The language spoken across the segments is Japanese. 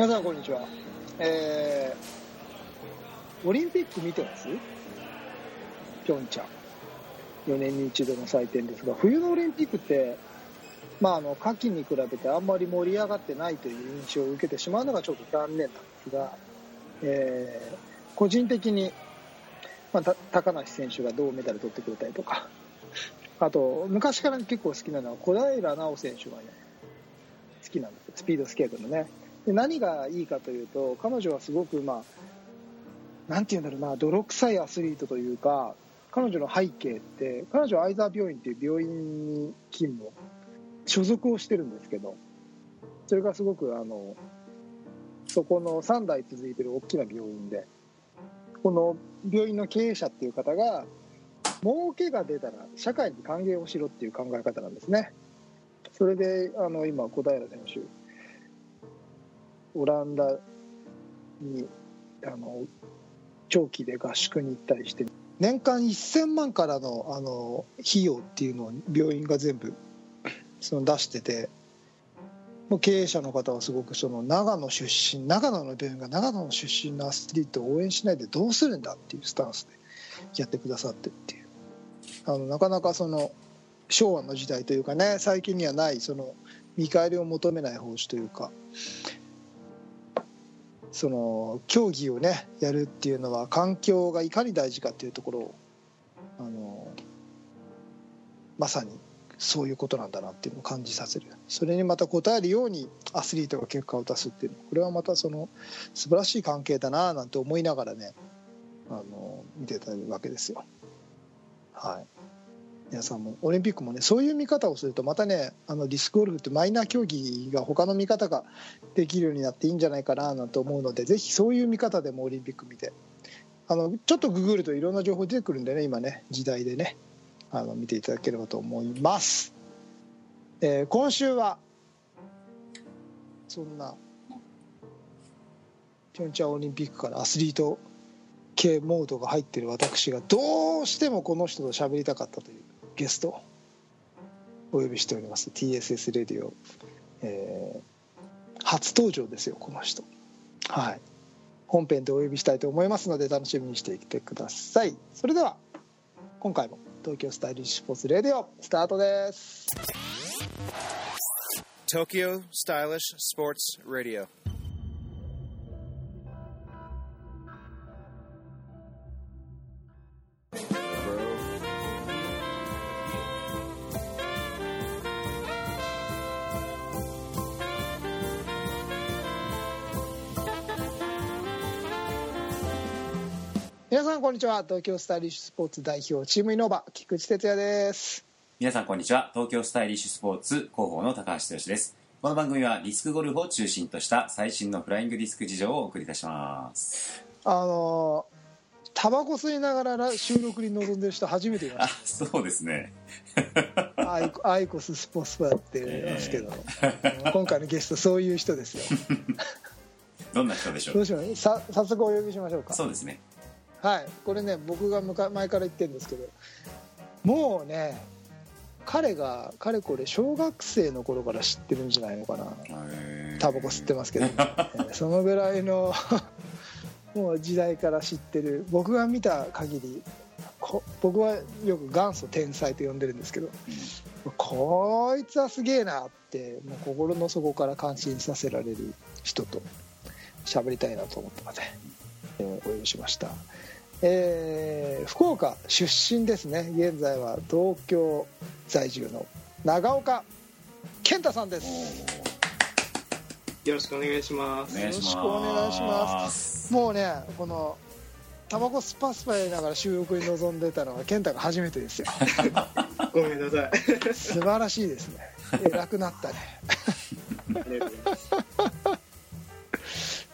皆さんこんにちは。えー、オリンピック見てます？ピョンチャン。4年に一度の祭典ですが、冬のオリンピックって、まあ、あの、夏季に比べてあんまり盛り上がってないという印象を受けてしまうのがちょっと残念なんですが、えー、個人的に、まあ、高梨選手が銅メダル取ってくれたりとか、あと、昔から結構好きなのは小平奈緒選手がね、好きなんですよ、スピードスケートのね。で何がいいかというと、彼女はすごく、まあ、なんていうんだろうな、泥臭いアスリートというか、彼女の背景って、彼女は相沢病院っていう病院に勤務、所属をしてるんですけど、それがすごく、あの、そこの3代続いてる大きな病院で、この病院の経営者っていう方が、儲けが出たら社会に還元をしろっていう考え方なんですね。それで、あの、今、小平選手、オランダにあの長期で合宿に行ったりして年間1000万からのあの費用っていうのを病院が全部その出してても経営者の方はすごくその長野出身長野の病院が長野の出身のアスリートを応援しないでどうするんだっていうスタンスでやってくださってっていう。あのなかなかその昭和の時代というかね最近にはないその見返りを求めない方針というかその競技をねやるっていうのは環境がいかに大事かっていうところをあのまさにそういうことなんだなっていうのを感じさせる。それにまた応えるようにアスリートが結果を出すっていうこれはまたその素晴らしい関係だななんて思いながらねあの見てたわけですよ。はい。皆さんもオリンピックもねそういう見方をするとまたねあのディスクゴルフってマイナー競技が他の見方ができるようになっていいんじゃないかななんて思うのでぜひそういう見方でもオリンピック見てあのちょっとググるといろんな情報出てくるんでね今ね時代でねあの見ていただければと思います、えー今週はそんなピョンチャンオリンピックからアスリート系モードが入ってる私がどうしてもこの人と喋りたかったというゲストお呼びしております。TSS レディオ、えー初登場ですよこの人。はい。本編でお呼びしたいと思いますので楽しみにしていてください。それでは今回も東京スタイリッシュスポーツレディオスタートです。Tokyo Stylish Sports Radio. 皆さんこんにちは。東京スタイリッシュスポーツ代表チームイノーバ。菊池哲也です。皆さんこんにちは。東京スタイリッシュスポーツ広報の高橋剛です。この番組はディスクゴルフを中心とした最新のフライングディスク事情をお送りいたします。あのータバコ吸いながらら収録に臨んでる人初めて見まあしそうですね。たアイコアイコススポーツバーって言いますけど、今回のゲストそういう人ですよ。どんな人でしょう？どうしよう。さ早速お呼びしましょうか。そうですねはい。これね僕が前から言ってるんですけどもうね彼がかれこれ小学生の頃から知ってるんじゃないのかな。タバコ吸ってますけど、え ーそのぐらいの もう時代から知ってる。僕が見た限りこ僕はよく元祖天才と呼んでるんですけどこいつはすげえなってもう心の底から感心させられる人と喋りたいなと思ったので、えーお呼びしました、えー福岡出身ですね現在は東京在住の長岡健太さんですよろしくお願いします。よろしくお願いしますもうねこのタバコスパスパやりながら収録に臨んでたのは健太が初めてですよ ごめんなさい。あ素晴らしいですね偉くなったねりがとうございます。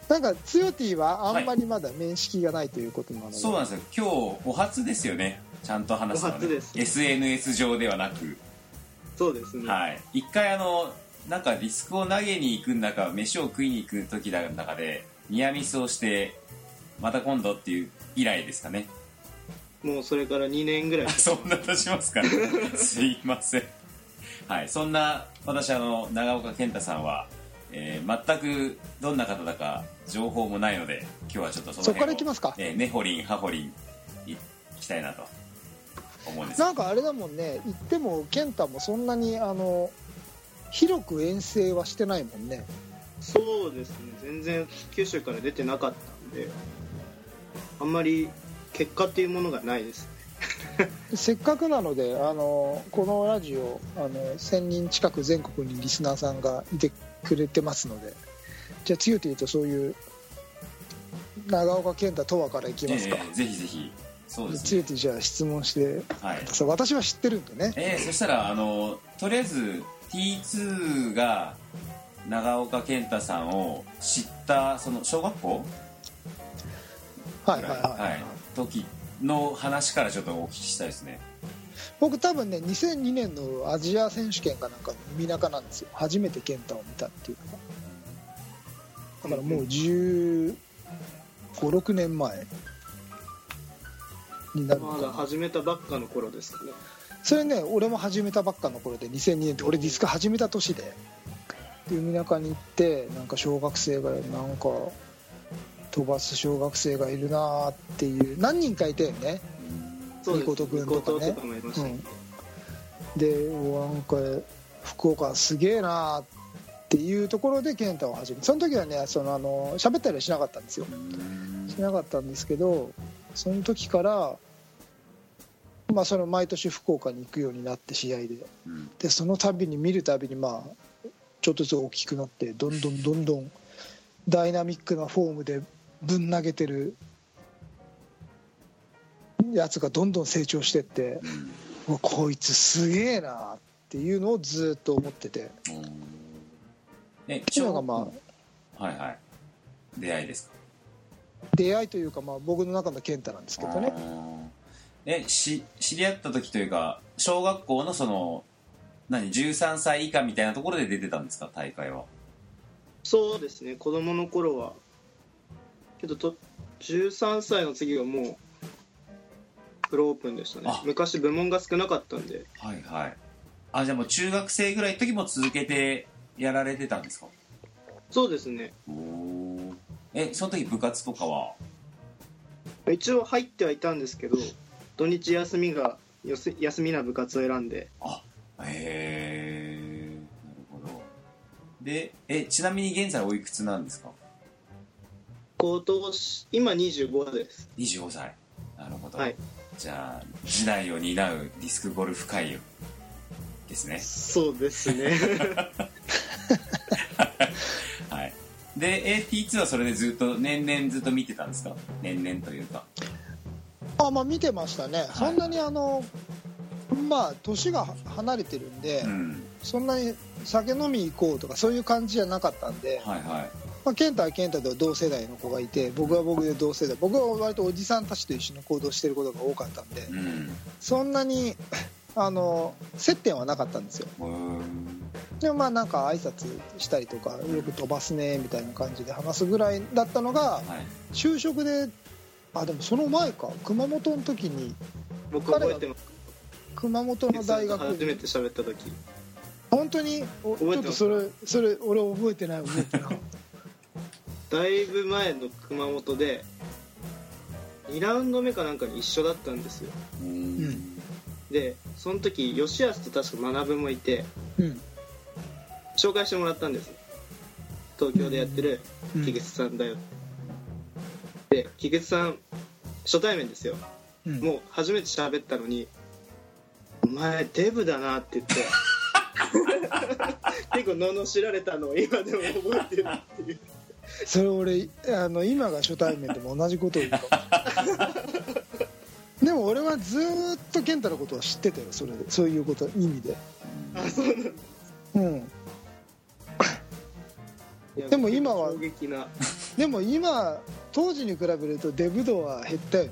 なんかつよティはあんまりまだ面識がないということなので、そうなんですよ。今日お初ですよね。ちゃんと話すのはね SNS 上ではなく。そうですね。はい。一回あのなんかディスクを投げに行くんだか飯を食いに行く時の中でニアミスをしてまた今度っていう以来ですかね。もうそれから2年ぐらい。あ。そんな経ちますかすいません。はい。そんな私あの長岡健太さんは、ええー全くどんな方だか情報もないので今日はちょっとそのそこから辺を行きますか？えー、ねほりんはほりんいきたいなと思うんですなんかあれだもんね。行っても健太もそんなにあの広く遠征はしてないもんね。そうですね。全然九州から出てなかったんであんまり結果っていうものがないです せっかくなのであのこのラジオあの1000人近く全国にリスナーさんがいてくれてますので。じゃあ強いて言うとそういう長岡健太とはからいきますか、えーぜひぜひ。そうですね。強いてじゃあ質問してはい。そう私は知ってるんでね。えー、そしたらあのとりあえず T2 が長岡健太さんを知ったその小学校？はいはいはい、はい。時の話からちょっとお聞きしたいですね僕多分ね2002年のアジア選手権かなんかの海中なんですよ。初めて健太を見たっていうのが。だからもう1 5 6年前。になるのまだ始めたばっかの頃ですかね。それね俺も始めたばっかの頃で2002年って俺ディスク始めた年で。で海中に行ってなんか小学生がなんか飛ばす小学生がいるなーっていう何人かいたよねそうです。ねととかもいました、うん、でおなんか福岡すげえなーっていうところで健太を始めその時はねそのあの喋ったりはしなかったんですよ。しなかったんですけどその時から、まあ、その毎年福岡に行くようになって試合で。うん。でその度に見るたびにまあちょっとずつ大きくなってどんどんどんどんダイナミックなフォームでぶん投げてるやつがどんどん成長してってうわこいつすげえなっていうのをずっと思ってて。えっていうのがまあはいはい。出会いですか？出会いというかまあ僕の中の健太なんですけどね。えし知り合った時というか小学校のその何13歳以下みたいなところで出てたんですか？大会は。そうですね。子供の頃は。けどと13歳の次はもうプロオープンでしたね。あ。昔部門が少なかったんで。はいはい。あじゃあもう中学生ぐらいの時も続けてやられてたんですか？そうですね。おおえその時部活とかは？一応入ってはいたんですけど土日休みが休みな部活を選んで。あへえなるほど。でえちなみに現在おいくつなんですか？今年今25です。25歳。なるほど、はいじゃあ時代を担うディスクゴルフ界ですね。そうですね。はい。で AT2 はそれでずっと年々ずっと見てたんですか？年々というか。あまあ見てましたね、そんなにあのまあ年が離れてるんで、うん。そんなに酒飲み行こうとかそういう感じじゃなかったんで、はいはいまあ、健太は健太で同世代の子がいて僕は僕で同世代。僕は割とおじさんたちと一緒に行動してることが多かったんでうん。そんなに あの接点はなかったんですよ。うーん。でもまあなんか挨拶したりとかよく飛ばすねみたいな感じで話すぐらいだったのがはい。就職であでもその前か。熊本の時に僕覚えてます。熊本の大学初めて喋った時。本当に？おち覚えてますょっとそれそれ俺覚えてない覚えてない だいぶ前の熊本で2ラウンド目かなんかに一緒だったんですよ。うーん。でその時吉安と確か学もいてうん。紹介してもらったんです。東京でやってるうん。木月さんだよ。で木月さん初対面ですよ。うん。もう初めて喋ったのに「お前デブだな」って言って 結構罵られたのを今でも覚えてるっていう それ俺あの今が初対面でも同じことを言うかも。でも俺はずーっと健太のことは知ってたよそれでそういうこと意味で。あそうなんだ。うん。でも今は衝撃な。でも今当時に比べるとデブ度は減ったよね。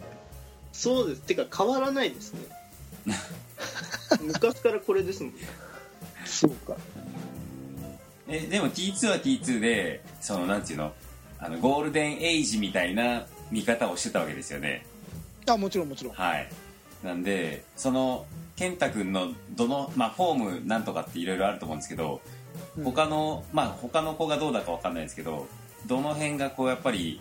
そうです。てか変わらないですね。昔からこれですもんそうかえでも T2 は T2 でそのなんていうのあのゴールデンエイジみたいな見方をしてたわけですよね。あもちろんもちろん。はい。なんでその健太君のどの、まあ、フォームなんとかっていろいろあると思うんですけどうん。他のまあ他の子がどうだかわかんないですけどどの辺がこうやっぱり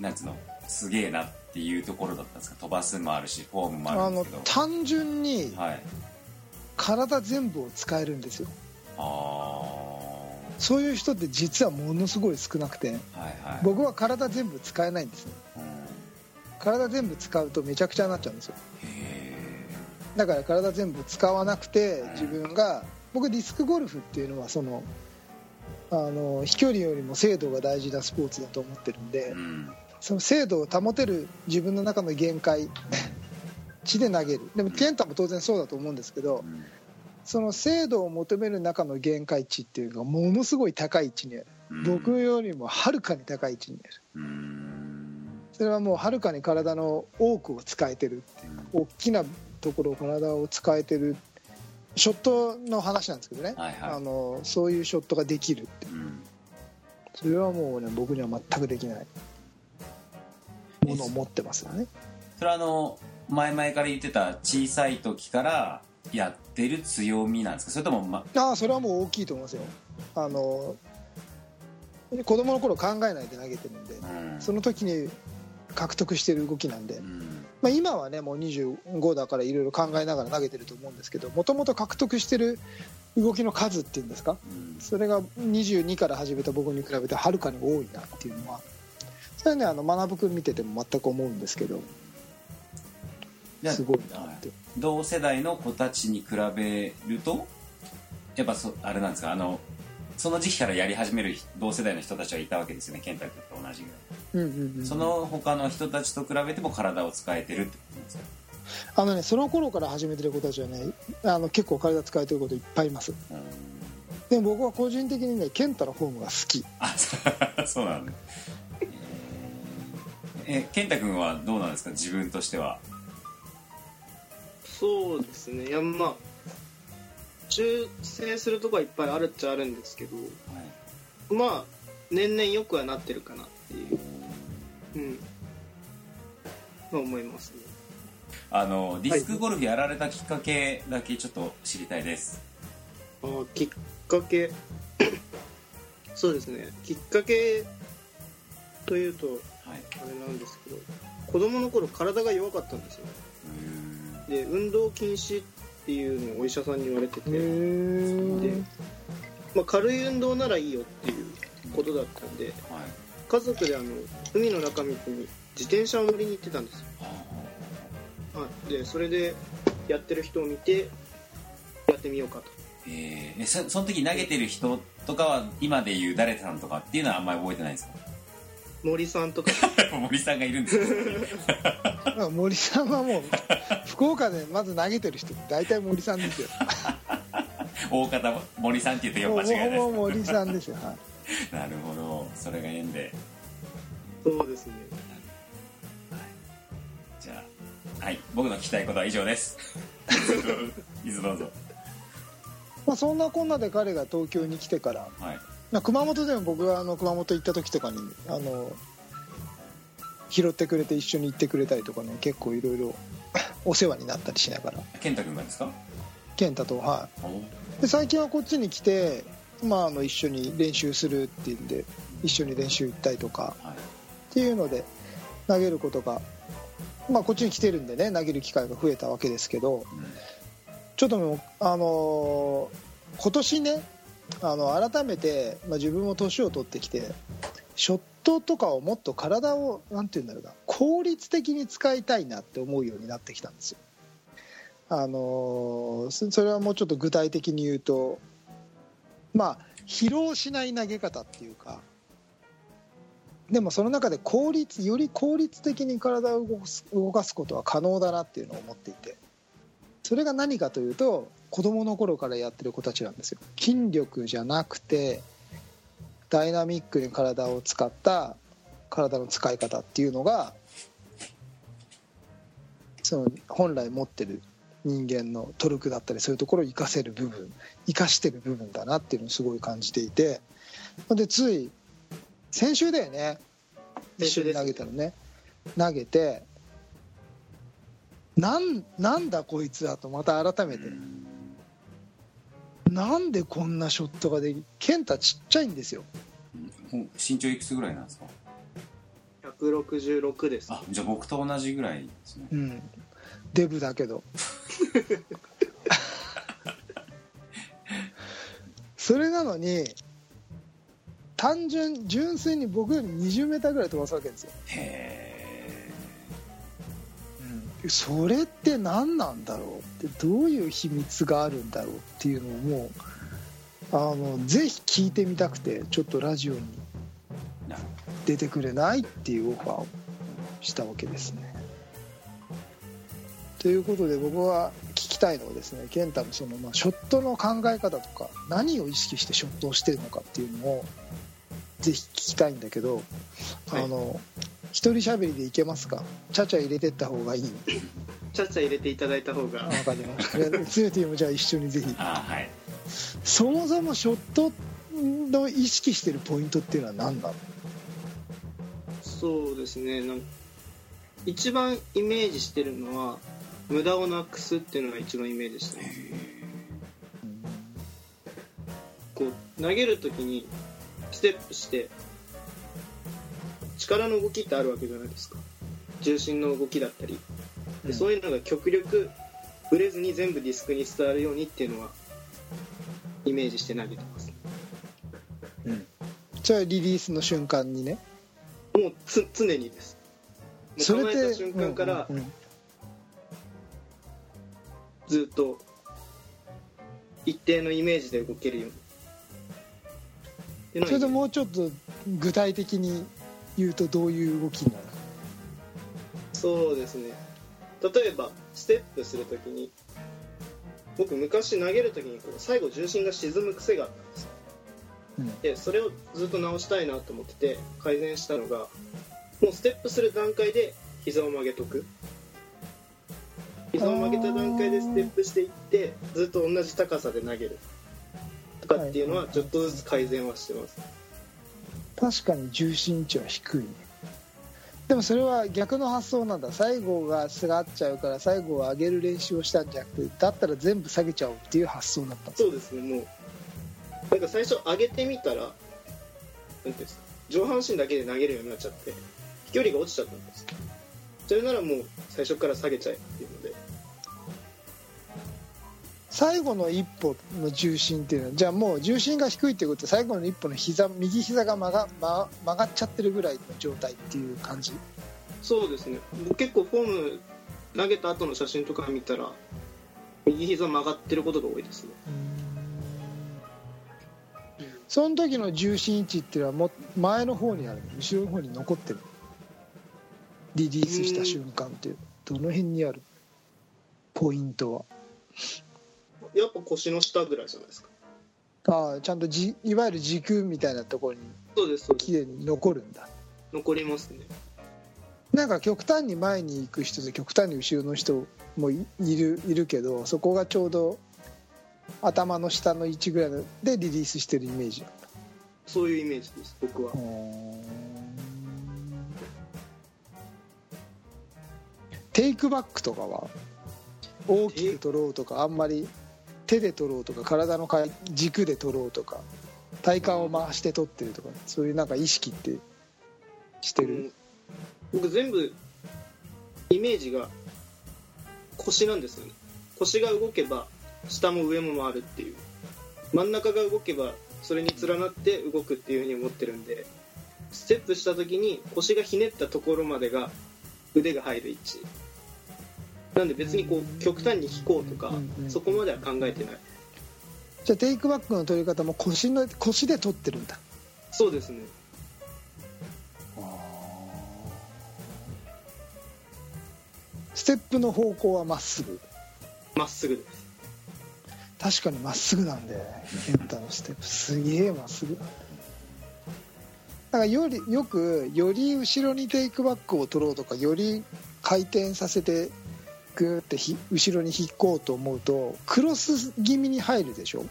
なんつうのすげえなっていうところだったんですか？飛ばすもあるしフォームもあるんですけど。単純にはい。体全部を使えるんですよ。あそういう人って実はものすごい少なくて僕は体全部使えないんです体全部使うとめちゃくちゃになっちゃうんですよ。へだから体全部使わなくて自分が僕ディスクゴルフっていうのはそのあの飛距離よりも精度が大事なスポーツだと思ってるんでその精度を保てる自分の中の限界地で投げる。でも健太も当然そうだと思うんですけどうんその精度を求める中の限界値っていうのがものすごい高い位置にある。うん。僕よりもはるかに高い位置にある。うん。それはもうはるかに体の多くを使えてる大きなところ体を使えてるショットの話なんですけどね、はいはい。あのそういうショットができるって。うん。それはもうね僕には全くできない。ものを持ってますよね。それはあの前々から言ってた小さい時からやってる強みなんですか？それとも、ま、ああそれはもう大きいと思いますよ。あの子供の頃考えないで投げてるんでうん。その時に獲得してる動きなんで、うん。まあ、今はねもう25だからいろいろ考えながら投げてると思うんですけどもともと獲得してる動きの数っていうんですか？うん。それが22から始めた僕に比べてはるかに多いなっていうのはそれはねあの学君見てても全く思うんですけどすごいなって。同世代の子たちに比べるとやっぱそあれなんですかあのその時期からやり始める同世代の人たちはいたわけですよね健太君と同じぐらい、うんうんうんその他の人たちと比べても体を使えてるってことですか？あのねその頃から始めてる子たちはねあの結構体使えてることいっぱいいます。うん。でも僕は個人的にね健太のフォームが好き。あ そうなんだ。えーえ健太君はどうなんですか自分としては？そうですね。いやまあ修正するとこはいっぱいあるっちゃあるんですけどはい。まあ年々良くはなってるかなっていう。うん。まあ思いますね。あのディスクゴルフやられたきっかけだけちょっと知りたいです、あーきっかけ。そうですね。きっかけというとはい。あれなんですけど子供の頃体が弱かったんですよ。うで運動禁止っていうのをお医者さんに言われてて、でまあ、軽い運動ならいいよっていうことだったんで家族であの海の中道に自転車を乗りに行ってたんですよ、はい、でそれでやってる人を見てやってみようかと。えーえそその時投げてる人とかは今で言う誰さんとかっていうのはあんまり覚えてないんですか？森さんとか。森さんがいるんです。よ森さんはもう福岡でまず投げてる人大体森さんですよ。大方森さんって言ってもうも間違いないでほぼ森さんですよ、はい。す なるほど。それが縁で。そうですね。じゃあはい。僕の聞きたいことは以上です。伊豆どうぞ。まあ、そんなこんなで彼が東京に来てからはいまあ熊本でも僕があの熊本行った時とかにあの拾ってくれて一緒に行ってくれたりとかね結構いろいろ お世話になったりしながら。健太君がですか？健太とはおいで最近はこっちに来て、まあ、あの一緒に練習するっていうんで一緒に練習行ったりとかはい。っていうので投げることが、まあ、こっちに来てるんでね投げる機会が増えたわけですけどちょっともうあのー今年ねあの改めて、まあ、自分も年を取ってきてショットとかをもっと体をなんて言うんだろうな効率的に使いたいなって思うようになってきたんですよ。あのそれはもうちょっと具体的に言うとまあ疲労しない投げ方っていうかでもその中で効率より効率的に体を動かす動かすことは可能だなっていうのを思っていてそれが何かというと子供の頃からやってる子たちなんですよ。筋力じゃなくてダイナミックに体を使った体の使い方っていうのがその本来持ってる人間のトルクだったりそういうところを活かせる部分生かしてる部分だなっていうのをすごい感じていてでつい先週だよね。一緒に投げたのね。投げてなんなんだこいつはとまた改めてなんでこんなショットができ健太ちっちゃいんですよ。身長いくつぐらいなんですか？166です。あじゃあ僕と同じぐらいですね。うん。デブだけど。それなのに単純純粋に僕より20メーターぐらい飛ばすわけですよ、へそれって何なんだろうってどういう秘密があるんだろうっていうのをもうあのぜひ聞いてみたくてちょっとラジオに出てくれないっていうオファーをしたわけですね。ということで僕は聞きたいのはですね健太のその、まあ、ショットの考え方とか何を意識してショットをしてるのかっていうのをぜひ聞きたいんだけど、はいあの一人喋りでいけますか？ちゃちゃ入れてった方がいい。ちゃっちゃ入れていただいた方あがわかりました。いやツーティーもじゃあ一緒にぜひ。どあはい。そもそもショットの意識してるポイントっていうのは何なの？そうですね。なん一番イメージしてるのは無駄をなくすっていうのが一番イメージしてますこう投げるときにステップして力の動きってあるわけじゃないですか。重心の動きだったり。でそういうのが極力ぶれずに全部ディスクに伝わるようにっていうのはイメージして投げてますじゃあリリースの瞬間にね。もうつ常にです。もそうれって構えた瞬間からうんうんうん。ずっと一定のイメージで動けるように。それではもうちょっと具体的に言うとどういう動きになる？そうですね。例えばステップするときに僕昔投げるときにこう最後重心が沈む癖があったんですよ。うん。でそれをずっと直したいなと思ってて改善したのがもうステップする段階で膝を曲げとく。膝を曲げた段階でステップしていってずっと同じ高さで投げる。とかっていうのはちょっとずつ改善はしてます確かに重心位置は低いでもそれは逆の発想なんだ。最後が下がっちゃうから最後は上げる練習をしたんじゃなくてだったら全部下げちゃおうっていう発想だったそうですねもう。なんか最初上げてみたらなんていうんですか上半身だけで投げるようになっちゃって飛距離が落ちちゃったんです。それならもう最初から下げちゃえっていう。最後の一歩の重心っていうのはじゃあもう重心が低いっていうことは最後の一歩の膝右膝が曲が曲曲がっちゃってるぐらいの状態っていう感じ？そうですね。僕結構フォーム投げた後の写真とか見たら右膝曲がってることが多いですね。その時の重心位置っていうのはもう前の方にある。の後ろの方に残ってる。リリースした瞬間ってどの辺にある？ポイントはやっぱ腰の下ぐらいじゃないですか。ああちゃんとじいわゆる軸みたいなところにそうですそうです。綺麗に残るんだ。残りますね。なんか極端に前に行く人と極端に後ろの人もいいるいるけどそこがちょうど頭の下の位置ぐらいでリリースしてるイメージ。そういうイメージです僕は。テイクバックとかは？大きく取ろうとかあんまり手で取ろうとか体の軸で取ろうとか体幹を回して取ってるとかそういうなんか意識ってしてる、うん。僕全部イメージが腰なんですよね。腰が動けば下も上も回るっていう。真ん中が動けばそれに連なって動くっていうふうに思ってるんでステップした時に腰がひねったところまでが腕が入る位置。なんで別にこう極端に引こうとかうんうん。そこまでは考えてない。じゃあテイクバックの取り方も腰の腰で取ってるんだ。そうですね。ステップの方向はまっすぐ。まっすぐです。確かにまっすぐなんで健太のステップ。すげえまっすぐ。だからよりよくより後ろにテイクバックを取ろうとかより回転させてグーって後ろに引こうと思うとクロス気味に入るでしょ？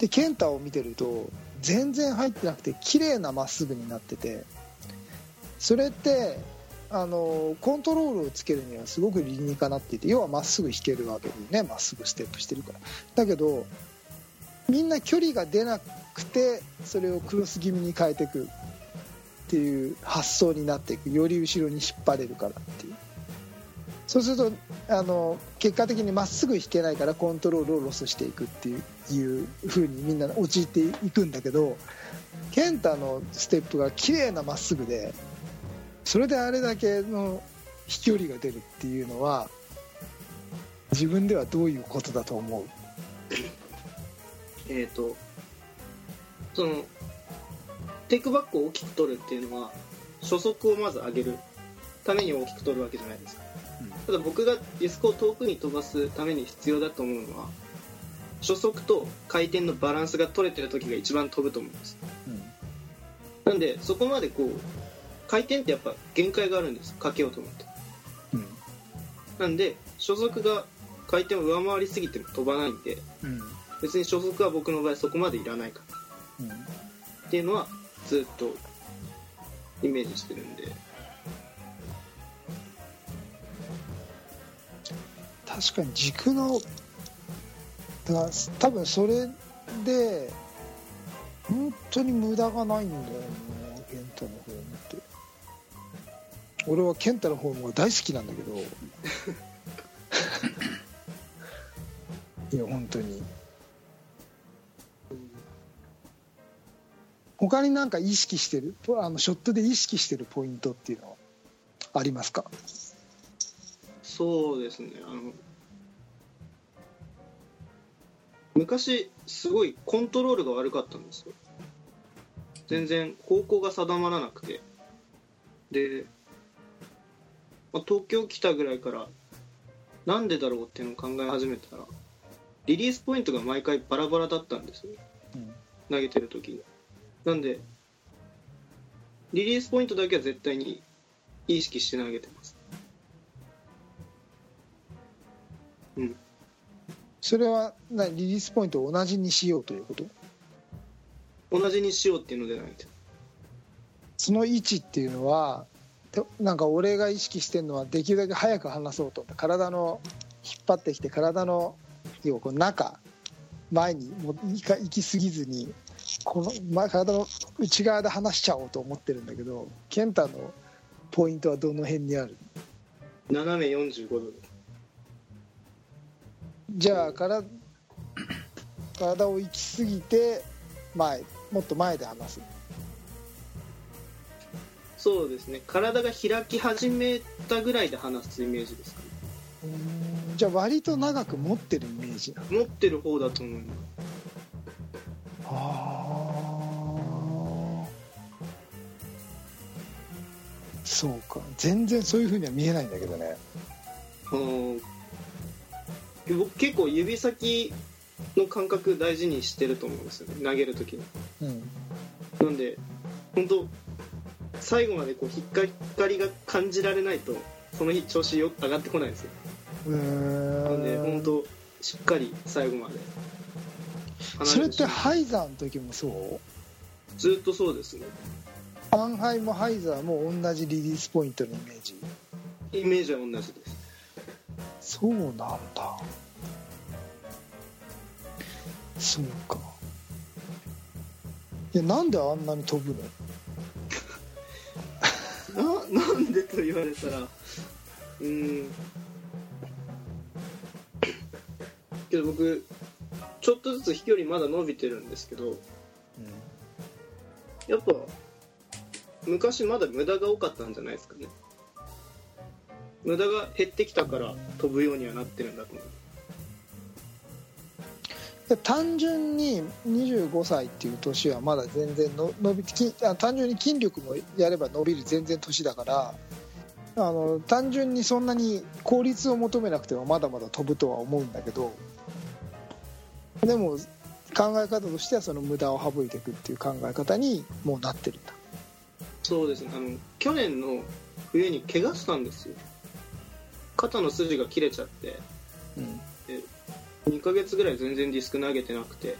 で健太を見てると全然入ってなくて綺麗なまっすぐになっててそれってあのコントロールをつけるにはすごく理にかなっていて要はまっすぐ引けるわけでねまっすぐステップしてるから。だけどみんな距離が出なくてそれをクロス気味に変えていくっていう発想になっていく。より後ろに引っ張れるからっていう。そうするとあの結果的にまっすぐ引けないからコントロールをロスしていくっていういう風にみんな陥っていくんだけど健太のステップが綺麗なまっすぐでそれであれだけの飛距離が出るっていうのは自分ではどういうことだと思う？えっ、とそのテイクバックを大きく取るっていうのは初速をまず上げるために大きく取るわけじゃないですか、ただ僕がディスクを遠くに飛ばすために必要だと思うのは初速と回転のバランスが取れてる時が一番飛ぶと思うんです。なんでそこまでこう回転ってやっぱ限界があるんです。かけようと思って。うん。なんで初速が回転を上回りすぎても飛ばないんでうん。別に初速は僕の場合そこまでいらないからうん。っていうのはずっとイメージしてるんで確かに軸の多分それで本当に無駄がないんだよな健太のフォームって。俺は健太のフォームが大好きなんだけど。いや本当に。他になんか意識してる？あのショットで意識してるポイントっていうのはありますか？そうですね。あの昔すごいコントロールが悪かったんですよ。全然方向が定まらなくて。で、まあ、東京来たぐらいからなんでだろうっていうのを考え始めたらリリースポイントが毎回バラバラだったんですよ、うん投げてる時に。なんでリリースポイントだけは絶対に意識して投げてます。うん。それは何リリースポイントを同じにしようということ？同じにしようっていうのではないとその位置っていうのはてなんか俺が意識してるのはできるだけ早く離そうと。体の引っ張ってきて体の要はこう中前にも行か行き過ぎずにこの、ま、体の内側で離しちゃおうと思ってるんだけど健太のポイントはどの辺にある？斜め45度。でじゃあ体体を行き過ぎて前もっと前で離す。そうですね。体が開き始めたぐらいで離すイメージですかね。じゃあ割と長く持ってるイメージ持ってる方だと思いますああそうか。全然そういう風には見えないんだけどね。あの僕結構指先の感覚大事にしてると思うんですよね。投げる時にうん。なんで本当最後までこう引っかかりが感じられないとその日調子よ上がってこないんですよ。なんで本ん当しっかり最後まで。それっていハイザーの時もそう？ずっとそうですね。アンハイもハイザーも同じリリースポイントのイメージ？イメージは同じですそうなんだ。そうか。いやなんであんなに飛ぶの？ななんでと言われたら。うーん。けど僕ちょっとずつ飛距離まだ伸びてるんですけど。やっぱ昔まだ無駄が多かったんじゃないですかね無駄が減ってきたから飛ぶようにはなってるんだと思う。単純に25歳っていう年はまだ全然の伸びき単純に筋力もやれば伸びる全然年だからあの単純にそんなに効率を求めなくてもまだまだ飛ぶとは思うんだけどでも考え方としてはその無駄を省いていくっていう考え方にもうなってるんだ。そうですね。あの去年の冬に怪我したんですよ。肩の筋が切れちゃってうん。2ヶ月ぐらい全然ディスク投げてなくて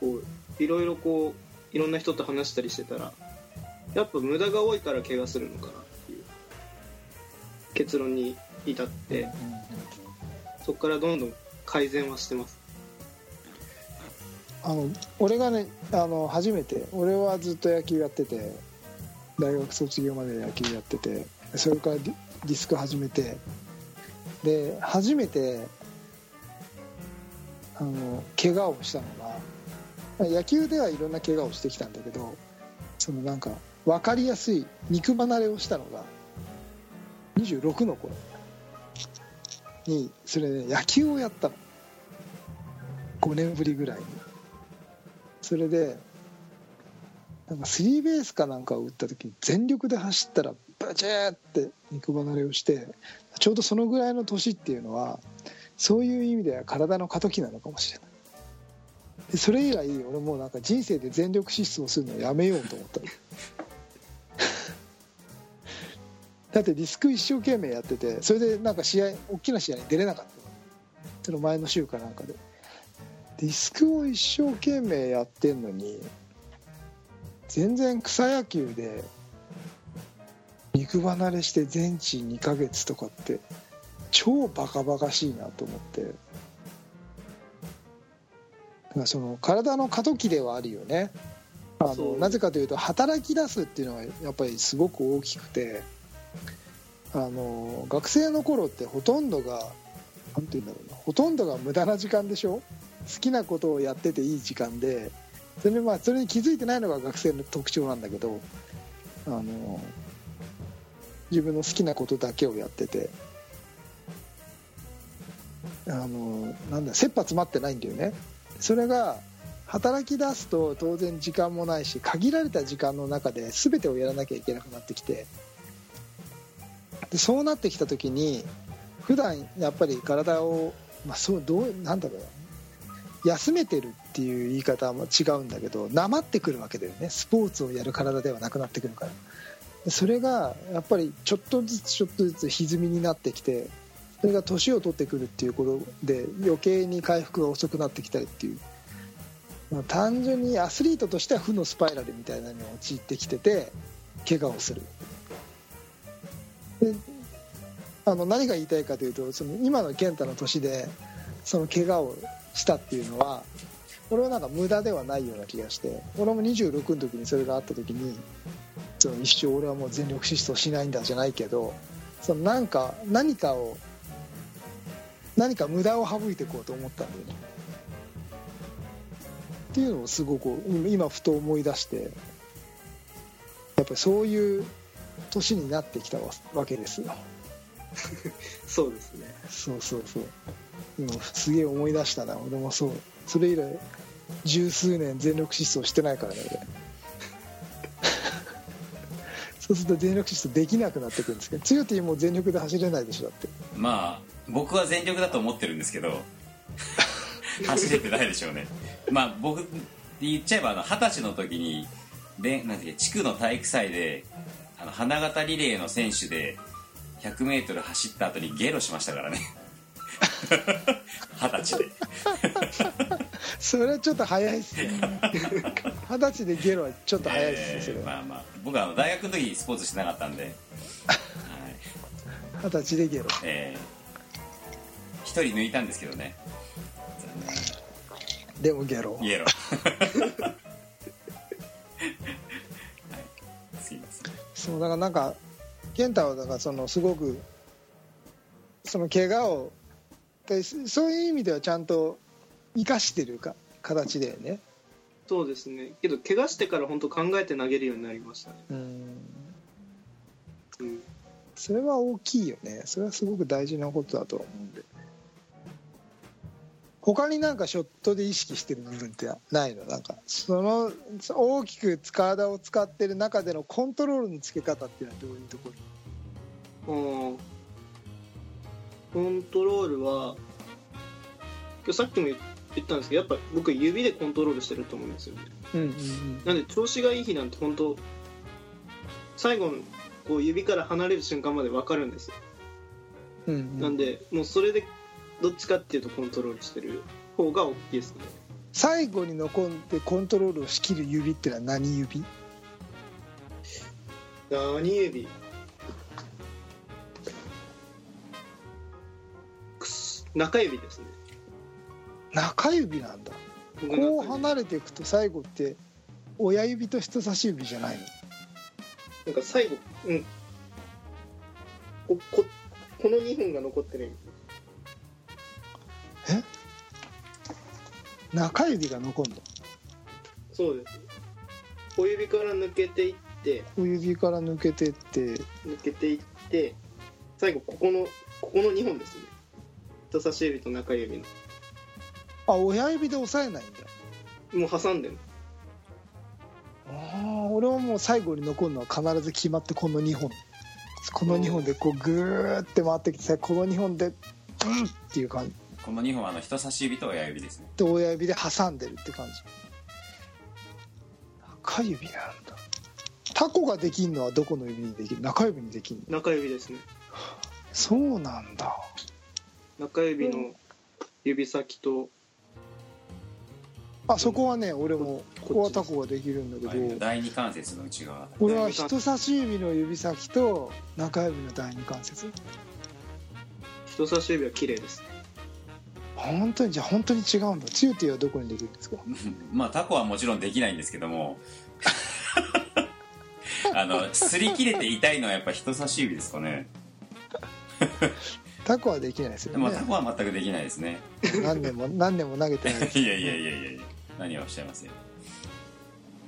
こういろいろこういろんな人と話したりしてたらやっぱ無駄が多いから怪我するのかなっていう結論に至ってそこからどんどん改善はしてます。あの俺がねあの初めて俺はずっと野球やってて大学卒業まで野球やっててそれからディスク始めて。で初めてあの怪我をしたのが野球ではいろんな怪我をしてきたんだけどそのなんか分かりやすい肉離れをしたのが26の頃。にそれで、野球をやったの。5年ぶりぐらいに。それでなんかスリーベースかなんかを打った時に全力で走ったらブチーって肉離れをしてちょうどそのぐらいの年っていうのはそういう意味では体の過渡期なのかもしれない。でそれ以来俺もうなんか人生で全力疾走するのやめようと思った だってディスク一生懸命やっててそれでなんか試合大きな試合に出れなかったその前の週かなんかで。ディスクを一生懸命やってんのに全然草野球で肉離れして全治2ヶ月とかって超バカバカしいなと思って。だからその体の過渡期ではあるよね。あのなぜかというと働き出すっていうのがやっぱりすごく大きくてあの学生の頃ってほとんどがなんて言うんだろうなほとんどが無駄な時間でしょ？好きなことをやってていい時間でそれ,、まあ、それに気づいてないのが学生の特徴なんだけどあの自分の好きなことだけをやってて。あのなんだ切羽詰まってないんだよね。それが働き出すと当然時間もないし限られた時間の中で全てをやらなきゃいけなくなってきて。でそうなってきた時に普段やっぱり体を、まあ、そうどうなんだろう。休めてるっていう言い方も違うんだけどなまってくるわけだよね。スポーツをやる体ではなくなってくるから。それがやっぱりちょっとずつちょっとずつ歪みになってきてそれが年を取ってくるっていうことで余計に回復が遅くなってきたりっていう、ま、単純にアスリートとしては負のスパイラルみたいなのに陥ってきてて怪我をする。であの何が言いたいかというとその今の健太の年でその怪我をしたっていうのは俺はなんか無駄ではないような気がして俺も26の時にそれがあった時にその一生俺はもう全力疾走しないんだじゃないけどそのなんか何かを何か無駄を省いていこうと思ったんだよね。っていうのをすごく今ふと思い出してやっぱりそういう年になってきたわけですよ。そうですね。そうそうそう。今すげえ思い出したな俺もそう。それ以来十数年全力疾走してないからね俺そうすると全力疾走できなくなってくるんですけど強ってもう全力で走れないでしょだって。まあ僕は全力だと思ってるんですけど 走れてないでしょうね。まあ僕言っちゃえば二十歳の時にでなんていうか地区の体育祭であの花形リレーの選手で 100m 走った後にゲロしましたからね 二十歳で。それはちょっと早いっすね。二十歳でゲロはちょっと早いっすねそれまあまあ僕は大学の時スポーツしてなかったんで、はい。二十歳でゲロ。えー、一人抜いたんですけどね。でもゲロ。イエロ。そうだからなんか健太はだからそのすごくその怪我をでそういう意味ではちゃんと生かしてるか形だよね。そうですね。けど怪我してから本当考えて投げるようになりましたね、うん。うん、それは大きいよね。それはすごく大事なことだと思うんで。他になんかショットで意識してる部分ってないの？なんかその大きく体を使ってる中でのコントロールのつけ方っていうのはどういうところ？うんコントロールは今日さっきも言ったんですけどやっぱ僕指でコントロールしてると思うんですよね。うんうんうん。なんで調子がいい日なんて本当最後のこう指から離れる瞬間まで分かるんですよ、うんうん。なんでもうそれでどっちかっていうとコントロールしてる方が大きいですね。最後に残ってコントロールをしきる指ってのは何指？何指？中指ですね。中指なんだ。こう離れていくと最後って親指と人差し指じゃないの？なんか最後うん。こここの2本が残ってる。中指が残るの？そうです。小指から抜けていって。小指から抜けてって。抜けていって最後ここのここの2本ですね人差し指と中指の。あ親指で押さえないんだ。もう挟んでるああ俺はもう最後に残るのは必ず決まってこの2本。この2本でこうグー。って回ってきてさこの2本でうんっていう感じ。この2本はあの人差し指と親指ですね。で親指で挟んでるって感じ。中指なんだ。タコができるのはどこの指にできる？中指にできるの？中指ですね。そうなんだ中指の指先と。あそこはね俺もここはタコができるんだけど。第二関節の内側。俺は人差し指の指先と中指の第二関節。人差し指は綺麗です。本当にじゃあ本当に違うんだ。つゆティはどこにできるんですか？まあタコはもちろんできないんですけども。あの擦り切れて痛いのはやっぱ人差し指ですかねタコはできないですよね。まあタコは全くできないですね。何年も何年も投げてない いやいやいやいやいや何をおっしゃいますよ。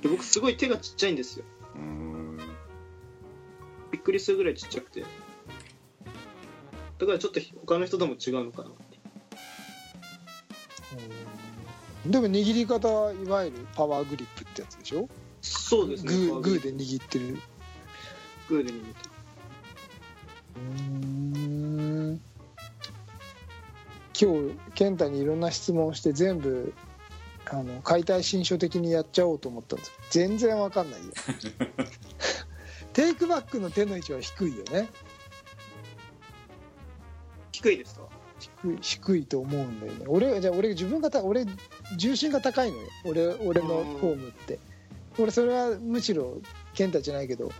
で僕すごい手がちっちゃいんですよ。うーん。びっくりするぐらいちっちゃくて。だからちょっと他の人とも違うのかなでも握り方はいわゆるパワーグリップってやつでしょ？そうですねグーグーで握ってる。グーで握ってうん。今日健太にいろんな質問をして全部あの解体新書的にやっちゃおうと思ったんです。けど全然わかんないよ。テイクバックの手の位置は低いよね。低いですか？低い低いと思うんだよね。俺じゃあ俺自分がた俺重心が高いのよ。俺俺のフォームって。俺それはむしろ健太じゃないけど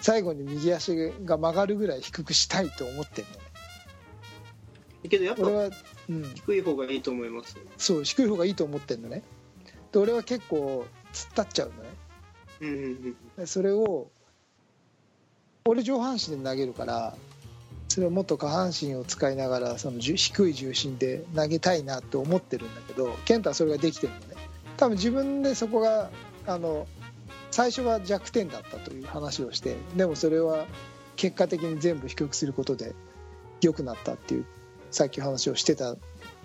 最後に右足が曲がるぐらい低くしたいと思ってるの。ねけどやっぱ俺は、うん、低い方がいいと思います。そう低い方がいいと思ってるのね。で俺は結構突っ立っちゃうのね。うんうんうんでそれを俺上半身で投げるからそれをもっと下半身を使いながらその低い重心で投げたいなと思ってるんだけど健太はそれができてるのね。多分自分でそこがあの最初は弱点だったという話をしてでもそれは結果的に全部低くすることで良くなったっていうさっき話をしてた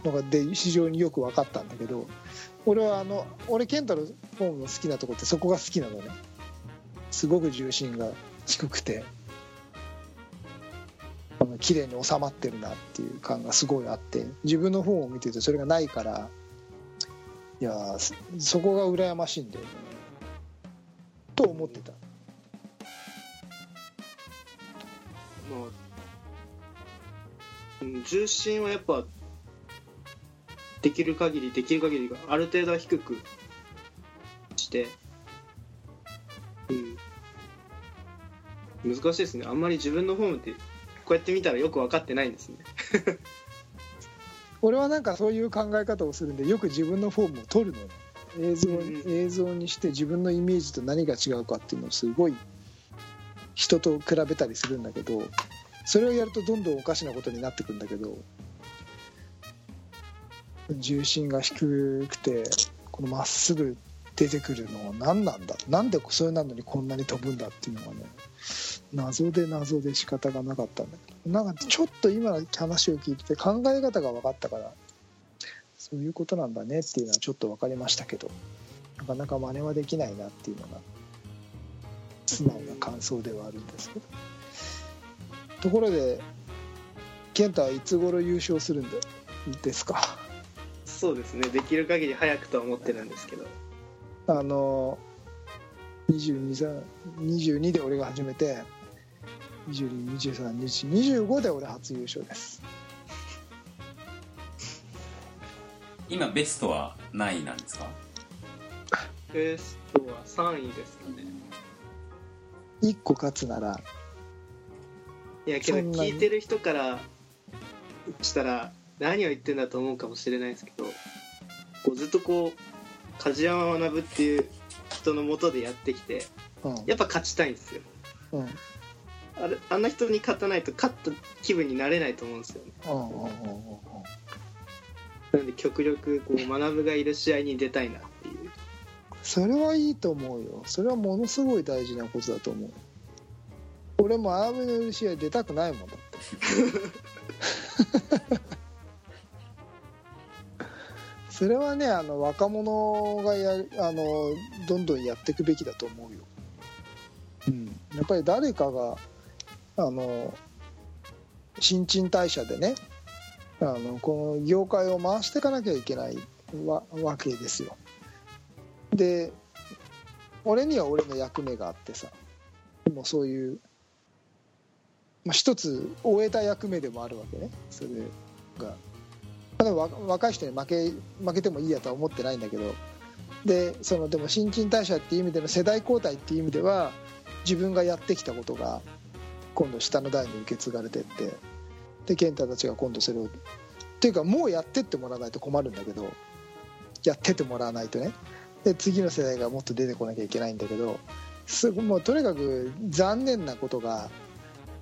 のがで非常によく分かったんだけど俺はあの俺健太のフォームの好きなとこってそこが好きなのね。すごく重心が低くてあの綺麗に収まってるなっていう感がすごいあって自分のフォームを見てるとそれがないからいやそこが羨ましいんだよね。と思ってた。まあうん重心はやっぱできる限りできる限りがある程度は低くしてうん。難しいですね。あんまり自分のフォームってこうやって見たらよく分かってないんですね。俺はなんかそういう考え方をするんでよく自分のフォームを撮るのよ映像に映像にして自分のイメージと何が違うかっていうのをすごい人と比べたりするんだけどそれをやるとどんどんおかしなことになってくんだけど重心が低くてこのまっすぐ出てくるのは何なんだ？なんでそれなのにこんなに飛ぶんだっていうのがね謎で謎で仕方がなかったんだけどなんかちょっと今の話を聞いてて考え方が分かったからそういうことなんだねっていうのはちょっと分かりましたけどなかなか真似はできないなっていうのが素直な感想ではあるんですけど。ところで健太はいつ頃優勝するんでですか？そうですね。できる限り早くとは思ってるんですけど。あの22さ22で俺が始めて222325で俺初優勝です今ベストは何位なんですか？ベストは3位ですかね。1個勝つなら。いやけど聞いてる人からしたら何を言ってんだと思うかもしれないですけどこうずっとこう梶山学っていう人のもとでやってきてうん。やっぱ勝ちたいんですよ。うん。うんあれあんな人に勝たないと勝った気分になれないと思うんですよね。うんうんうんなんで極力こう学がいる試合に出たいなっていう。それはいいと思うよ。それはものすごい大事なことだと思う。俺もアームのいる試合出たくないもんだって。それはねあの若者がやるあのどんどんやっていくべきだと思うよ、うん、やっぱり誰かがあの新陳代謝でねあのこの業界を回していかなきゃいけないわわけですよ。で俺には俺の役目があってさ。もうそういう、まあ、一つ終えた役目でもあるわけね。それが。でも若い人に負け負けてもいいやとは思ってないんだけど。でそのでも新陳代謝っていう意味での世代交代っていう意味では自分がやってきたことが今度下の代に受け継がれてって。で健太たちが今度それをっていうかもうやってってもらわないと困るんだけどやってってもらわないとね。で次の世代がもっと出てこなきゃいけないんだけどすごもうとにかく残念なことが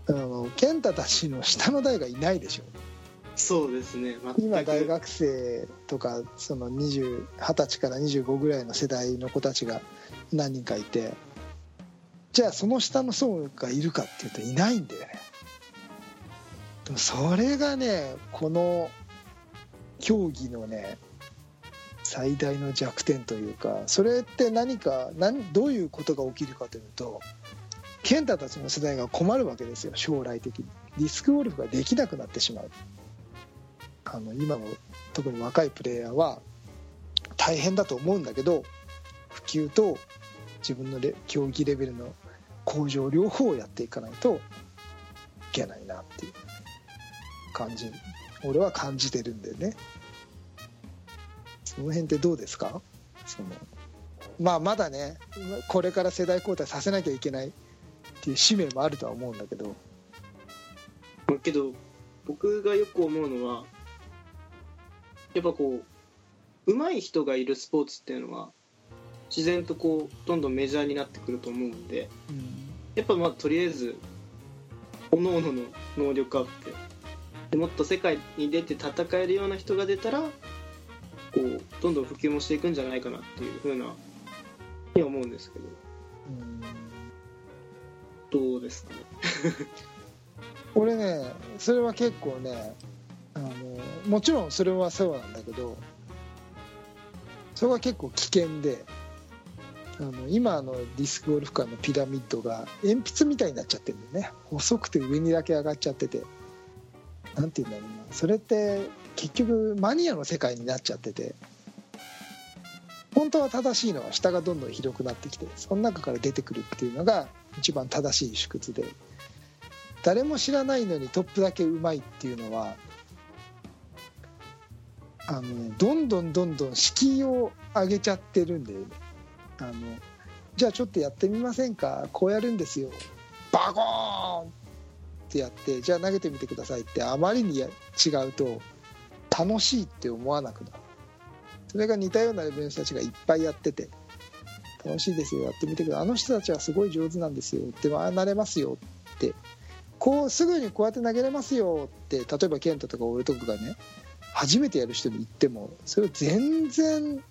あの健太たちの下の代がいないでしょ。そうですね。今大学生とかその20 20歳から25ぐらいの世代の子たちが何人かいてじゃあその下の層がいるかっていうといないんだよねでもそれがねこの競技のね最大の弱点というかそれって何か何どういうことが起きるかというと健太たちの世代が困るわけですよ将来的に。ディスクゴルフができなくなってしまう。あの今の特に若いプレイヤーは大変だと思うんだけど普及と自分のレ競技レベルの向上両方をやっていかないといけないなっていう。感じ俺は感じてるんだよね。その辺ってどうですか？そのまあまだねこれから世代交代させなきゃいけないっていう使命もあるとは思うんだけど。けど僕がよく思うのはやっぱこう上手い人がいるスポーツっていうのは自然とこうどんどんメジャーになってくると思うんでやっぱまあとりあえず各々の能力アップでもっと世界に出て戦えるような人が出たらこうどんどん普及もしていくんじゃないかなっていうふうなに思うんですけど。どうですかね。俺ねそれは結構ねあのもちろんそれはそうなんだけどそれは結構危険であの今のディスクゴルフ界のピラミッドが鉛筆みたいになっちゃってるんだよね。細くて上にだけ上がっちゃってて。なんて言うんだろうな。それって結局マニアの世界になっちゃってて本当は正しいのは下がどんどん広くなってきてその中から出てくるっていうのが一番正しい縮図で誰も知らないのにトップだけうまいっていうのはあの、ね、どんどんどんどん敷居を上げちゃってるんであのじゃあちょっとやってみませんか？こうやるんですよ。バコーン！ってやってじゃあ投げてみてくださいってあまりに違うと楽しいって思わなくなる。それが似たようなレベルの人たちがいっぱいやってて楽しいですよやってみてください。あの人たちはすごい上手なんですよでもああなれますよって。こうすぐにこうやって投げれますよって例えば健太とか俺とかがね初めてやる人に言ってもそれを全然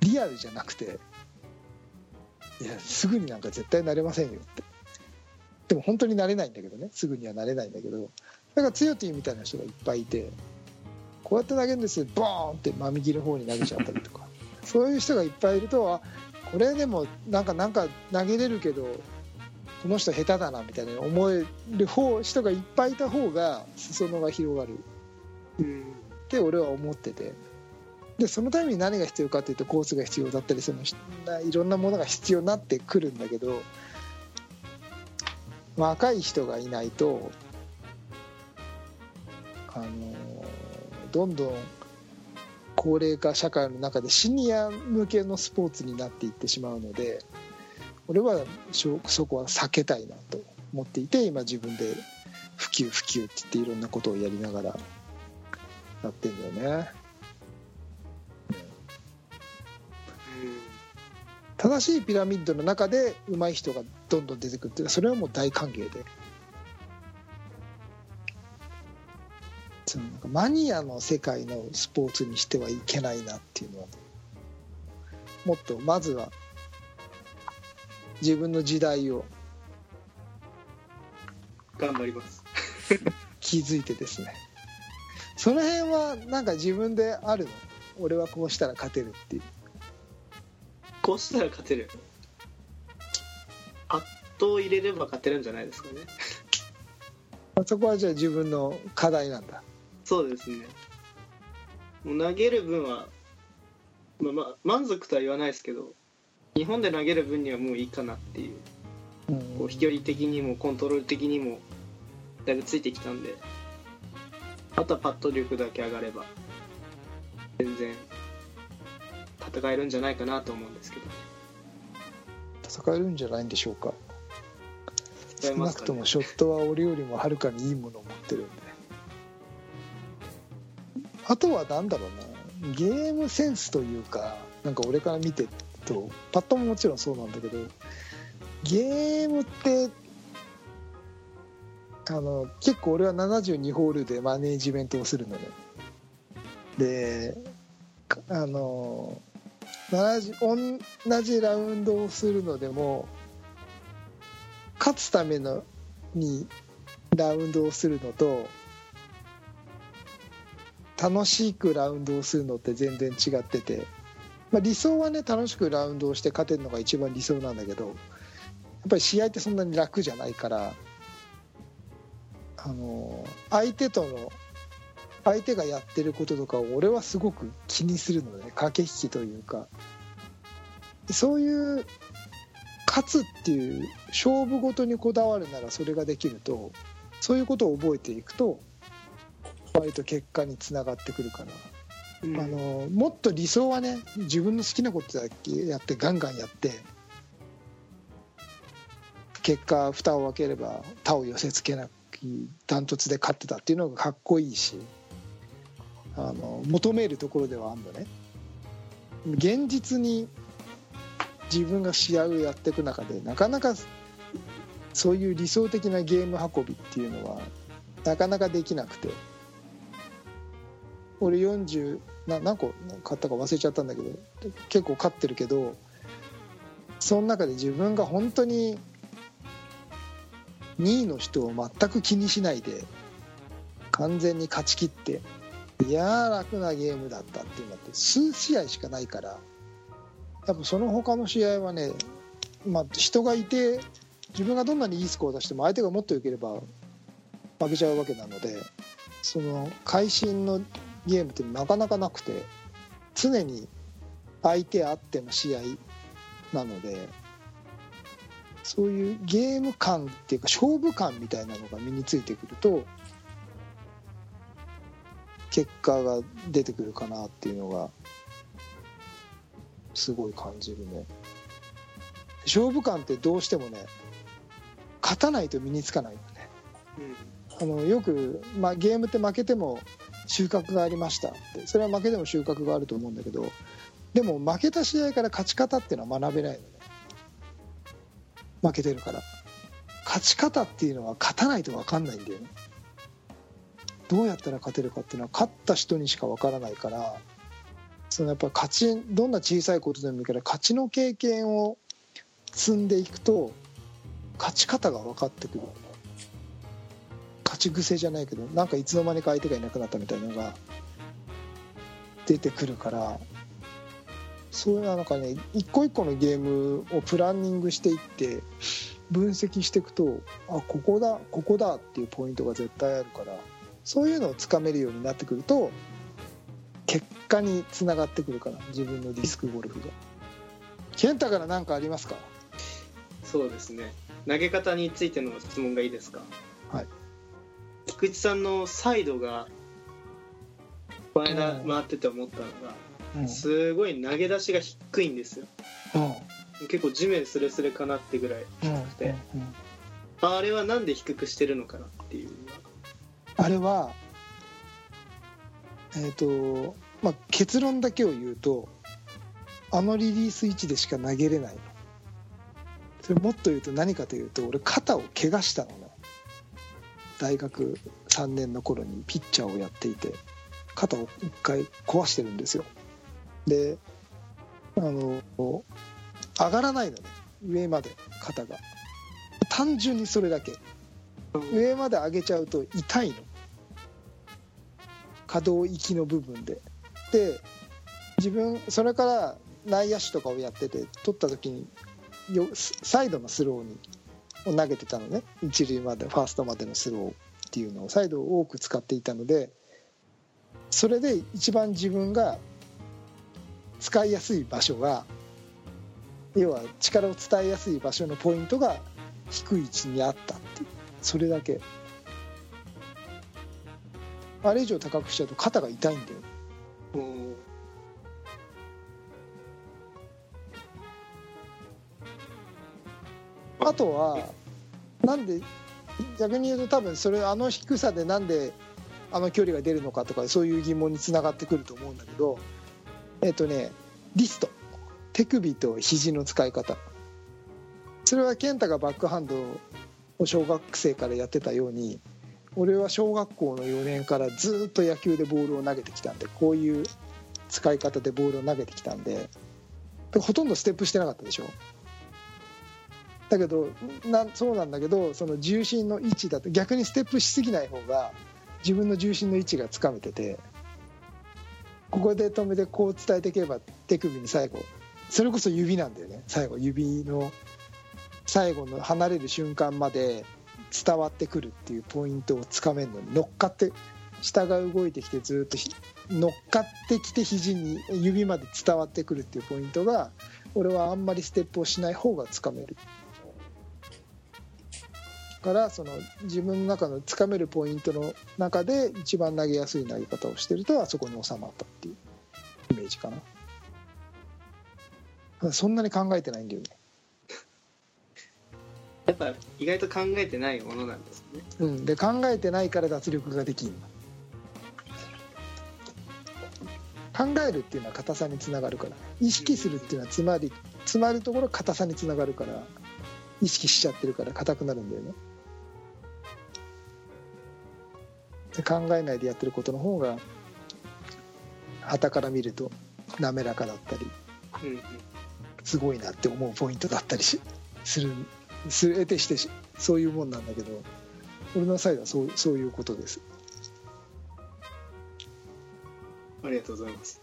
リアルじゃなくていやすぐになんか絶対なれませんよって。でも本当になれないんだけどね。すぐにはなれないんだけど。だからつよティみたいな人がいっぱいいてこうやって投げるんですよ。ボーンって真右の方に投げちゃったりとか。そういう人がいっぱいいるとあこれでもなんかなんか投げれるけどこの人下手だなみたいな思える方人がいっぱいいた方が裾野が広がる。って俺は思ってて。でそのために何が必要かっていうとコースが必要だったりそのいろんなものが必要になってくるんだけど若い人がいないとあのどんどん高齢化社会の中でシニア向けのスポーツになっていってしまうので俺はそこは避けたいなと思っていて今自分で普及普及って言っていろんなことをやりながらやってんだよね。正しいピラミッドの中で上手い人がどんどん出てくるっていうのはそれはもう大歓迎で。そのマニアの世界のスポーツにしてはいけないなっていうのはもっとまずは自分の時代を頑張ります。気づいてですね。その辺はなんか自分であるの？俺はこうしたら勝てるっていうこうしたら勝てる。パッと入れれば勝てるんじゃないですかね。そこはじゃあ自分の課題なんだ。そうですね。もう投げる分は、まあ、まあ満足とは言わないですけど日本で投げる分にはもういいかなっていう。うん。こう飛距離的にもコントロール的にもだいぶついてきたんで。あとはパット力だけ上がれば全然戦えるんじゃないかなと思うんですけど。戦えるんじゃないんでしょうか。かね。なくともショットは俺よりもはるかにいいものを持ってるんで。あとは何だろうな。ゲームセンスというかなんか俺から見てるとパットももちろんそうなんだけどゲームってあの結構俺は72ホールでマネージメントをするのね。でかあの70同じラウンドをするのでも勝つためのにラウンドをするのと楽しくラウンドをするのって全然違ってて、まあ、理想はね楽しくラウンドをして勝てるのが一番理想なんだけどやっぱり試合ってそんなに楽じゃないからあの相手との相手がやってることとかを俺はすごく気にするのね。駆け引きというか。そういう勝つっていう勝負ごとにこだわるならそれができるとそういうことを覚えていくと割と結果につながってくるかな、うん。あのもっと理想はね自分の好きなことだけやってガンガンやって結果蓋を開ければ他を寄せつけなきダントツで勝ってたっていうのがかっこいいしあの求めるところではあるのね。現実に自分が試合をやっていく中でなかなかそういう理想的なゲーム運びっていうのはなかなかできなくて。俺40な何個買ったか忘れちゃったんだけど結構勝ってるけどその中で自分が本当に2位の人を全く気にしないで完全に勝ち切っていや楽なゲームだったっていうのって数試合しかないからやっぱその他の試合はね、まあ、人がいて自分がどんなにいいスコアを出しても相手がもっと良ければ負けちゃうわけなのでその会心のゲームってなかなかなくて常に相手あっての試合なのでそういうゲーム感っていうか勝負感みたいなのが身についてくると結果が出てくるかなっていうのがすごい感じるね。勝負感ってどうしてもね勝たないと身につかないのね。あのよく、まあ、ゲームって負けても収穫がありましたって。それは負けても収穫があると思うんだけどでも負けた試合から勝ち方っていうのは学べないのね。負けてるから。勝ち方っていうのは勝たないと分かんないんだよねどうやったら勝てるかっていうのは勝った人にしか分からないからそのやっぱ勝ちどんな小さいことでもいいから勝ちの経験を積んでいくと勝ち方が分かってくる。勝ち癖じゃないけどなんかいつの間にか相手がいなくなったみたいなのが出てくるからそういうなんかね一個一個のゲームをプランニングしていって分析していくとあここだここだっていうポイントが絶対あるからそういうのをつかめるようになってくると結果につながってくるから自分のディスクゴルフが。健太から何かありますか？そうですね。投げ方についての質問がいいですか？はい。菊池さんのサイドがこの間うん。回ってて思ったのが、うん。すごい投げ出しが低いんですよ。うん。結構地面スレスレかなってぐらいうん。低くて、あれはなんで低くしてるのかなあれはえっ、とまあ結論だけを言うとあのリリース位置でしか投げれないの。それもっと言うと何かというと俺肩を怪我したのね。大学3年の頃にピッチャーをやっていて肩を一回壊してるんですよ。であの上がらないのね。上まで肩が。単純にそれだけ。上まで上げちゃうと痛いの。可動域の部分で。で自分それから内野手とかをやってて取った時によサイドのスローにを投げてたのね。一塁までファーストまでのスローっていうのを。サイドを多く使っていたのでそれで一番自分が使いやすい場所が要は力を伝えやすい場所のポイントが低い位置にあったっていう。それだけ。あれ以上高くしちゃうと肩が痛いんだよ。うん。あとはなんで逆に言うと多分それあの低さでなんであの距離が出るのかとかそういう疑問につながってくると思うんだけどえっ、とねリスト。手首と肘の使い方。それは健太がバックハンドを小学生からやってたように俺は小学校の4年からずっと野球でボールを投げてきたんでこういう使い方でボールを投げてきたんでほとんどステップしてなかったでしょ。だけどなそうなんだけどその重心の位置だと逆にステップしすぎない方が自分の重心の位置がつかめててここで止めてこう伝えていけば手首に最後それこそ指なんだよね。最後指の最後の離れる瞬間まで伝わってくるっていうポイントをつかめるの。に乗っかって下が動いてきてずっと乗っかってきて肘に指まで伝わってくるっていうポイントが俺はあんまりステップをしない方がつかめる。からその自分の中のつかめるポイントの中で一番投げやすい投げ方をしてるとあそこに収まったっていうイメージかな。そんなに考えてないんだよね。っぱ意外と考えてないものなんですね。うん、で考えてないから脱力ができる考えるっていうのは硬さにつながるから。意識するっていうのはつまり詰まるところ硬さにつながるから意識しちゃってるから硬くなるんだよね。で考えないでやってることの方が旗から見ると滑らかだったりうんうん。すごいなって思うポイントだったりしするする得てしてしそういうもんなんだけど俺の際はそうそういうことです。ありがとうございます。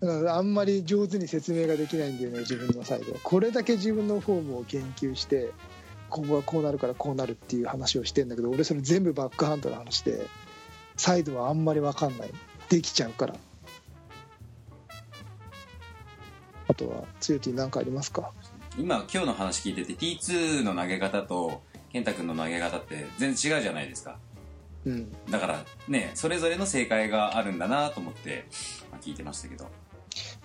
だからあんまり上手に説明ができないんだよね自分のサイドは。これだけ自分のフォームを研究してここはこうなるからこうなるっていう話をしてんだけど俺それ全部バックハンドの話でサイドはあんまり分かんない。できちゃうから。あとは強気何かありますか？今今日の話聞いてて T2 の投げ方と健太君の投げ方って全然違うじゃないですか。うん。だからねそれぞれの正解があるんだなと思って、まあ聞いてましたけど。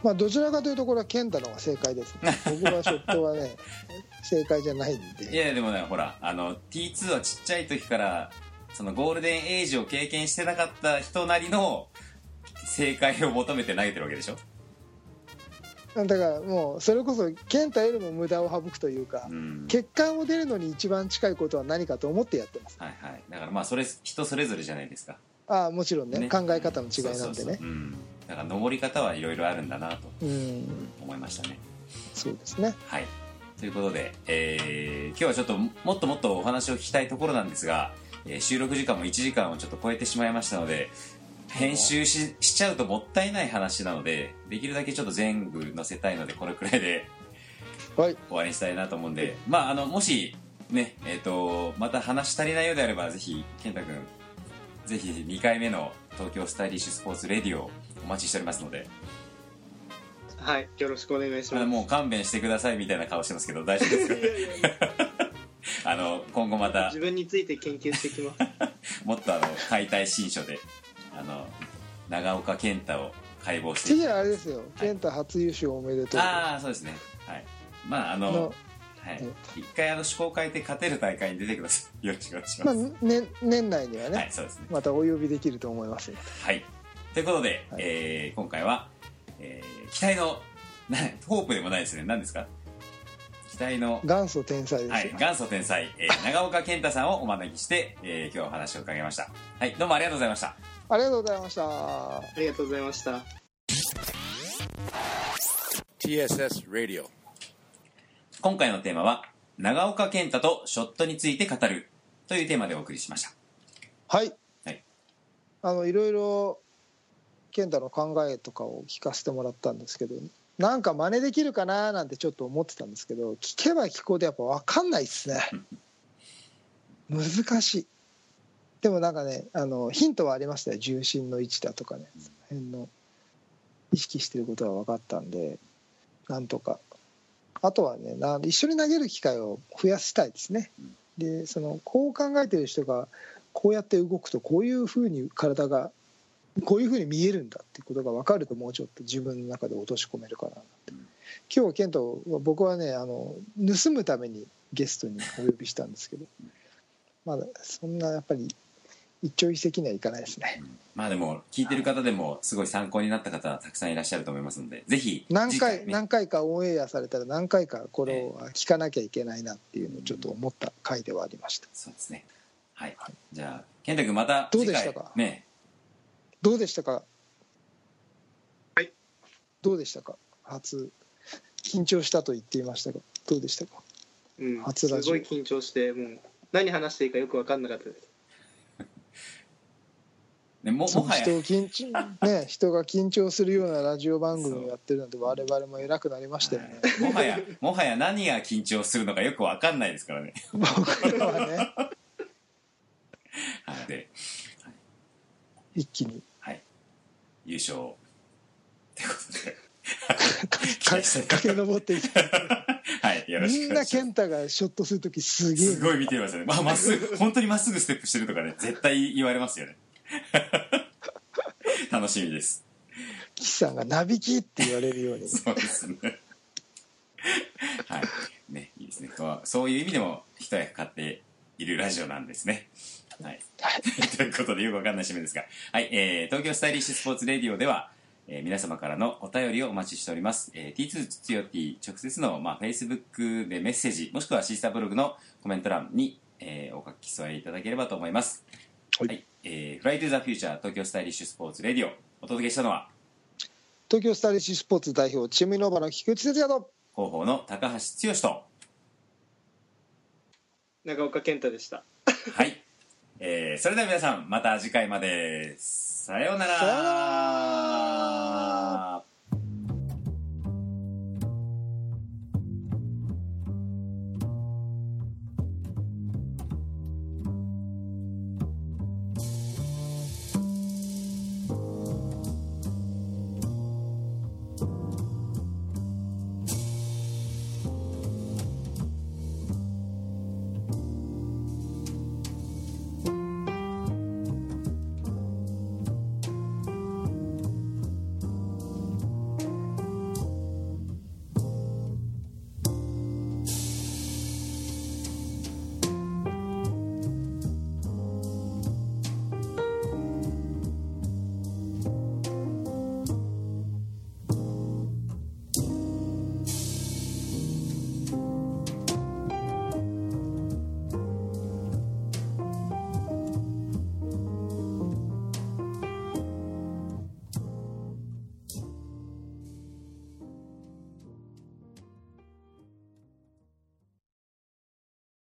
まあどちらかというとこれは健太の方が正解です。ね僕はショットはね 正解じゃないんいでやでもねほらあの T2 はちっちゃい時からそのゴールデンエイジを経験してなかった人なりの正解を求めて投げてるわけでしょだからもうそれこそ健太よりも無駄を省くというかうん。血管を出るのに一番近いことは何かと思ってやってます。はいはい。だからまあそれ人それぞれじゃないですか。ああもちろんね。ね。考え方の違いなんでね。だから登り方はいろいろあるんだなとうん。思いましたね。そうですね。はい。ということで、えー今日はちょっともっともっとお話を聞きたいところなんですが、えー収録時間も1時間をちょっと超えてしまいましたので編集ししちゃうともったいない話なのでできるだけちょっと全部載せたいのでこれくらいではい。終わりにしたいなと思うんで、まあ、あのもしねえっ、とまた話足りないようであればぜひ健太君ぜひ2回目の東京スタイリッシュスポーツレディオお待ちしておりますので。はい。よろしくお願いします。もう勘弁してくださいみたいな顔してますけど大丈夫ですか？あの今後また。自分について研究してきます。もっとあの解体新書であの長岡健太を解剖して次はあれですよ。健太初優勝おめでとう。ああそうですね。はい。まああののはい。うん一回あの思考変えて勝てる大会に出てくださいよろしくお願いしまあます、ね年内にははいねそうですね。またお呼びできると思いますはい。ということで、はい。えー今回はえー期待のなホープでもないですね。何ですか？期待の元祖天才ですよ、はい、元祖天才、えー長岡健太さんをお招きして、えー今日はお話を伺いました。はいどうもありがとうございましたありがとうございました。ありがとうございました。TSS Radio. 今回のテーマは長岡健太とショットについて語る。というテーマでお送りしました。はい、はい。あのいろいろ健太の考えとかを聞かせてもらったんですけどなんか真似できるかななんてちょっと思ってたんですけど聞けば聞こうとやっぱ分かんないっすね。難しいでもなんかねあのヒントはありましたよ。重心の位置だとかね。その辺の意識してることは分かったんでなんとか。あとはねな一緒に投げる機会を増やしたいですね。でそのこう考えてる人がこうやって動くとこういうふうに体がこういうふうに見えるんだってことが分かるともうちょっと自分の中で落とし込めるかなって。今日はケント僕はねあの盗むためにゲストにお呼びしたんですけど。まだそんなやっぱり一朝一夕にはいかないですね。まあでも聞いてる方でもすごい参考になった方はたくさんいらっしゃると思いますのでぜひ何回何回かオンエアされたら何回かこれを聞かなきゃいけないなっていうのをちょっと思った回ではありました。そうですね。はい。じゃあ健太君またどうでしたか？ね。どうでしたか？はい。どうでしたか？初緊張したと言っていましたがどうでしたか？うん、初ラジオ。すごい緊張してもう何話していいかよく分かんなかったですねももはや。人を緊張ね 人が緊張するようなラジオ番組をやってるので我々も偉くなりましたよね。もはやもはや何が緊張するのかよくわかんないですからね。僕らはね。はい。で一気に。はい。優勝。ということでか駆け上っていった はいよろしみんな健太がショットする時すげえ。すごい見てますよね。まあ、まっすぐ、本当にまっすぐステップしてるとかね、絶対言われますよね。楽しみです。岸さんが「なびき」って言われるようにそうですね。はい。ね、いいですね。そういう意味でも一役買っているラジオなんですね。はい。ということでよくわかんない締めですが。はい。えー、東京スタイリッシュスポーツレディオでは、えー皆様からのお便りをお待ちしております。えー、T2 つよ T 直接の、まあ、Facebook でメッセージ、もしくはシースターブログのコメント欄に、えーお書き添えいただければと思います。はい。えー、フライトゥーザフューチャー東京スタイリッシュスポーツレディオ。お届けしたのは？東京スタイリッシュスポーツ代表チームイノーバの菊池哲也と。広報の高橋剛と。長岡健太でした。はい、えーそれでは皆さんまた次回まで。さようなら。さようなら